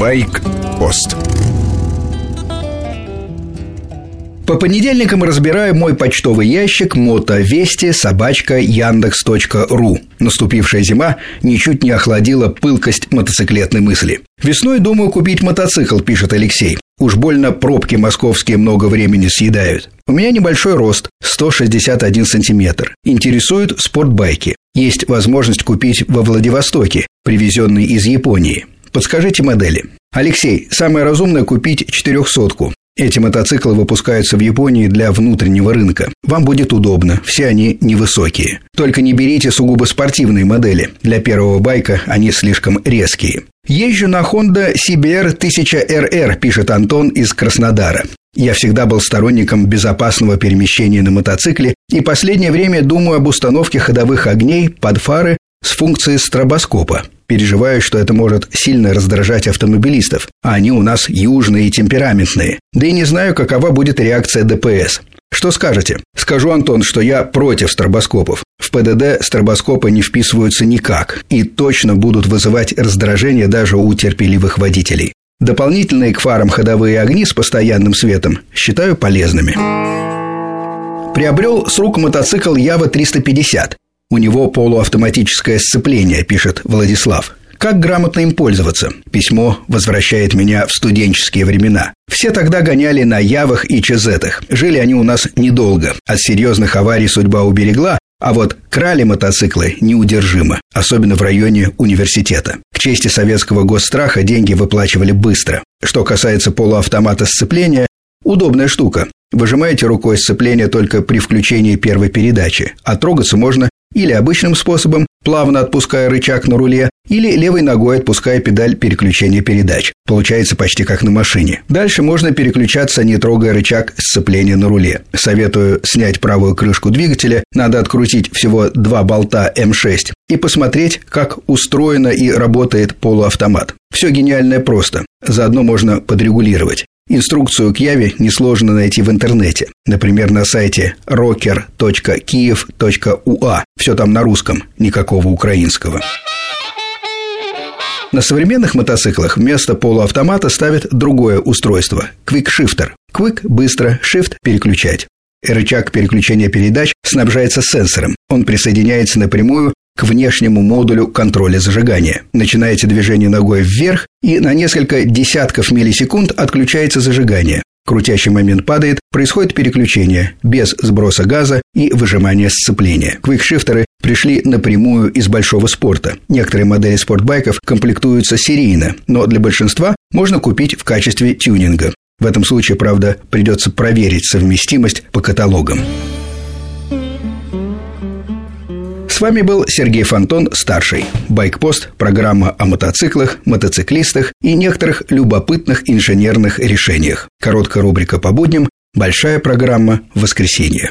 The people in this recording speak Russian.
Байк-пост По понедельникам разбираю мой почтовый ящик мотовести собачка яндекс.ру. Наступившая зима ничуть не охладила пылкость мотоциклетной мысли. Весной думаю купить мотоцикл, пишет Алексей. Уж больно пробки московские много времени съедают. У меня небольшой рост, 161 сантиметр. Интересуют спортбайки. Есть возможность купить во Владивостоке, привезенный из Японии. Подскажите модели. Алексей, самое разумное купить четырехсотку. Эти мотоциклы выпускаются в Японии для внутреннего рынка. Вам будет удобно, все они невысокие. Только не берите сугубо спортивные модели. Для первого байка они слишком резкие. Езжу на Honda CBR 1000RR, пишет Антон из Краснодара. Я всегда был сторонником безопасного перемещения на мотоцикле и последнее время думаю об установке ходовых огней под фары с функцией стробоскопа. Переживаю, что это может сильно раздражать автомобилистов, а они у нас южные и темпераментные. Да и не знаю, какова будет реакция ДПС. Что скажете? Скажу, Антон, что я против стробоскопов. В ПДД стробоскопы не вписываются никак и точно будут вызывать раздражение даже у терпеливых водителей. Дополнительные к фарам ходовые огни с постоянным светом считаю полезными. Приобрел с рук мотоцикл Ява 350. У него полуавтоматическое сцепление, пишет Владислав. Как грамотно им пользоваться? Письмо возвращает меня в студенческие времена. Все тогда гоняли на Явах и Чезетах. Жили они у нас недолго. От серьезных аварий судьба уберегла, а вот крали мотоциклы неудержимо, особенно в районе университета. К чести советского госстраха деньги выплачивали быстро. Что касается полуавтомата сцепления, удобная штука. Выжимаете рукой сцепление только при включении первой передачи, а трогаться можно или обычным способом, плавно отпуская рычаг на руле, или левой ногой отпуская педаль переключения передач. Получается почти как на машине. Дальше можно переключаться, не трогая рычаг сцепления на руле. Советую снять правую крышку двигателя, надо открутить всего два болта М6 и посмотреть, как устроено и работает полуавтомат. Все гениальное просто. Заодно можно подрегулировать. Инструкцию к Яве несложно найти в интернете. Например, на сайте rocker.kiev.ua. Все там на русском, никакого украинского. На современных мотоциклах вместо полуавтомата ставят другое устройство – Shifter. Quick – быстро, Shift – переключать. Рычаг переключения передач снабжается сенсором. Он присоединяется напрямую к внешнему модулю контроля зажигания. Начинаете движение ногой вверх, и на несколько десятков миллисекунд отключается зажигание. Крутящий момент падает, происходит переключение без сброса газа и выжимания сцепления. Квикшифтеры пришли напрямую из большого спорта. Некоторые модели спортбайков комплектуются серийно, но для большинства можно купить в качестве тюнинга. В этом случае, правда, придется проверить совместимость по каталогам. С вами был Сергей Фонтон, старший. Байкпост – программа о мотоциклах, мотоциклистах и некоторых любопытных инженерных решениях. Короткая рубрика по будням, большая программа в воскресенье.